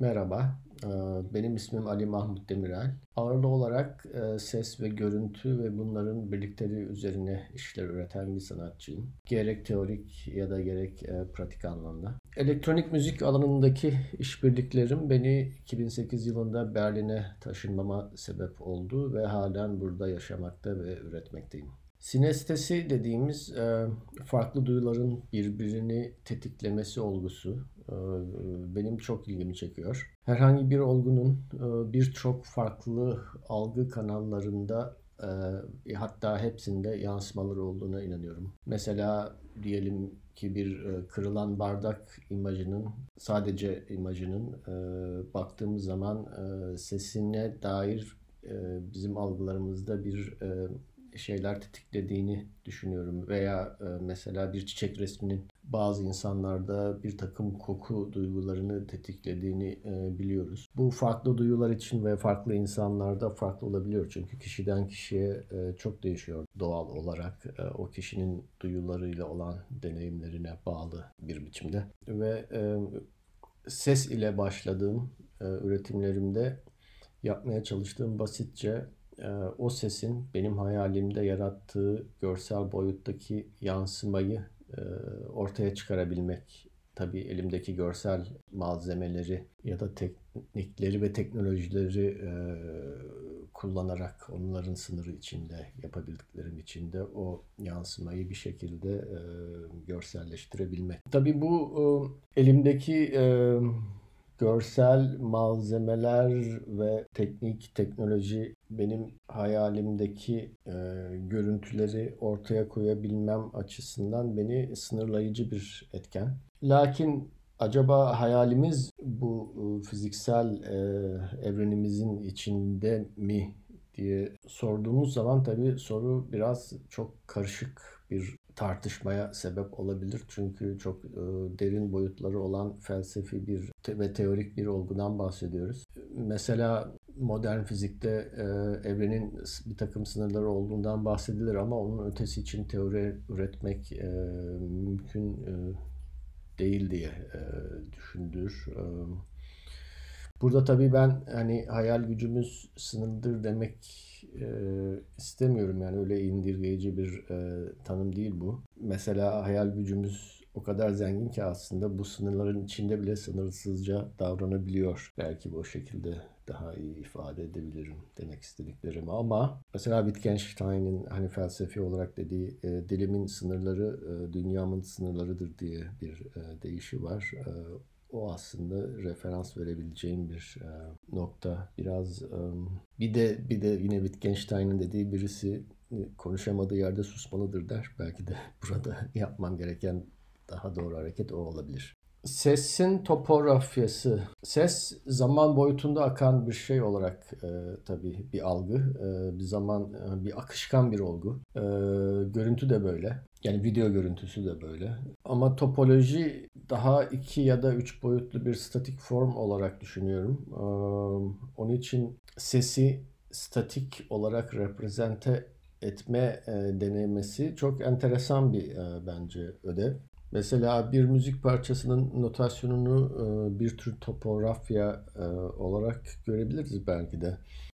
Merhaba, e, benim ismim Ali Mahmut Demirel. Ağırlı olarak e, ses ve görüntü ve bunların birlikteliği üzerine işler üreten bir sanatçıyım. Gerek teorik ya da gerek e, pratik anlamda. Elektronik müzik alanındaki işbirliklerim beni 2008 yılında Berlin'e taşınmama sebep oldu ve halen burada yaşamakta ve üretmekteyim. Sinestesi dediğimiz farklı duyuların birbirini tetiklemesi olgusu benim çok ilgimi çekiyor. Herhangi bir olgunun birçok farklı algı kanallarında hatta hepsinde yansımaları olduğuna inanıyorum. Mesela diyelim ki bir kırılan bardak imajının sadece imajının baktığımız zaman sesine dair bizim algılarımızda bir şeyler tetiklediğini düşünüyorum. Veya mesela bir çiçek resminin bazı insanlarda bir takım koku duygularını tetiklediğini e, biliyoruz. Bu farklı duyular için ve farklı insanlarda farklı olabiliyor. Çünkü kişiden kişiye e, çok değişiyor doğal olarak. E, o kişinin duyularıyla olan deneyimlerine bağlı bir biçimde. Ve e, ses ile başladığım e, üretimlerimde yapmaya çalıştığım basitçe e, o sesin benim hayalimde yarattığı görsel boyuttaki yansımayı ortaya çıkarabilmek. Tabii elimdeki görsel malzemeleri ya da teknikleri ve teknolojileri e, kullanarak onların sınırı içinde yapabildiklerim içinde o yansımayı bir şekilde e, görselleştirebilmek. Tabii bu e, elimdeki e, görsel malzemeler ve teknik, teknoloji benim hayalimdeki e, görüntüleri ortaya koyabilmem açısından beni sınırlayıcı bir etken. Lakin acaba hayalimiz bu e, fiziksel e, evrenimizin içinde mi diye sorduğumuz zaman tabii soru biraz çok karışık bir tartışmaya sebep olabilir. Çünkü çok e, derin boyutları olan felsefi bir ve teorik bir olgudan bahsediyoruz. Mesela modern fizikte e, evrenin bir takım sınırları olduğundan bahsedilir ama onun ötesi için teori üretmek e, mümkün değil diye e, düşündür. Burada tabii ben hani hayal gücümüz sınırlıdır demek e, istemiyorum yani öyle indirgeyici bir e, tanım değil bu. Mesela hayal gücümüz o kadar zengin ki aslında bu sınırların içinde bile sınırsızca davranabiliyor. Belki bu şekilde daha iyi ifade edebilirim demek istediklerimi ama mesela Wittgenstein'in hani felsefi olarak dediği e, dilimin sınırları e, dünyamın sınırlarıdır diye bir e, deyişi var. E, o aslında referans verebileceğim bir e, nokta. Biraz e, bir de bir de yine Wittgenstein'in dediği birisi e, konuşamadığı yerde susmalıdır der. Belki de burada yapmam gereken daha doğru hareket o olabilir. Sesin topografyası. Ses zaman boyutunda akan bir şey olarak e, tabii bir algı. E, bir zaman e, bir akışkan bir olgu. E, görüntü de böyle. Yani video görüntüsü de böyle. Ama topoloji daha iki ya da üç boyutlu bir statik form olarak düşünüyorum. Onun için sesi statik olarak reprezente etme denemesi çok enteresan bir bence ödev. Mesela bir müzik parçasının notasyonunu bir tür topografya olarak görebiliriz belki de.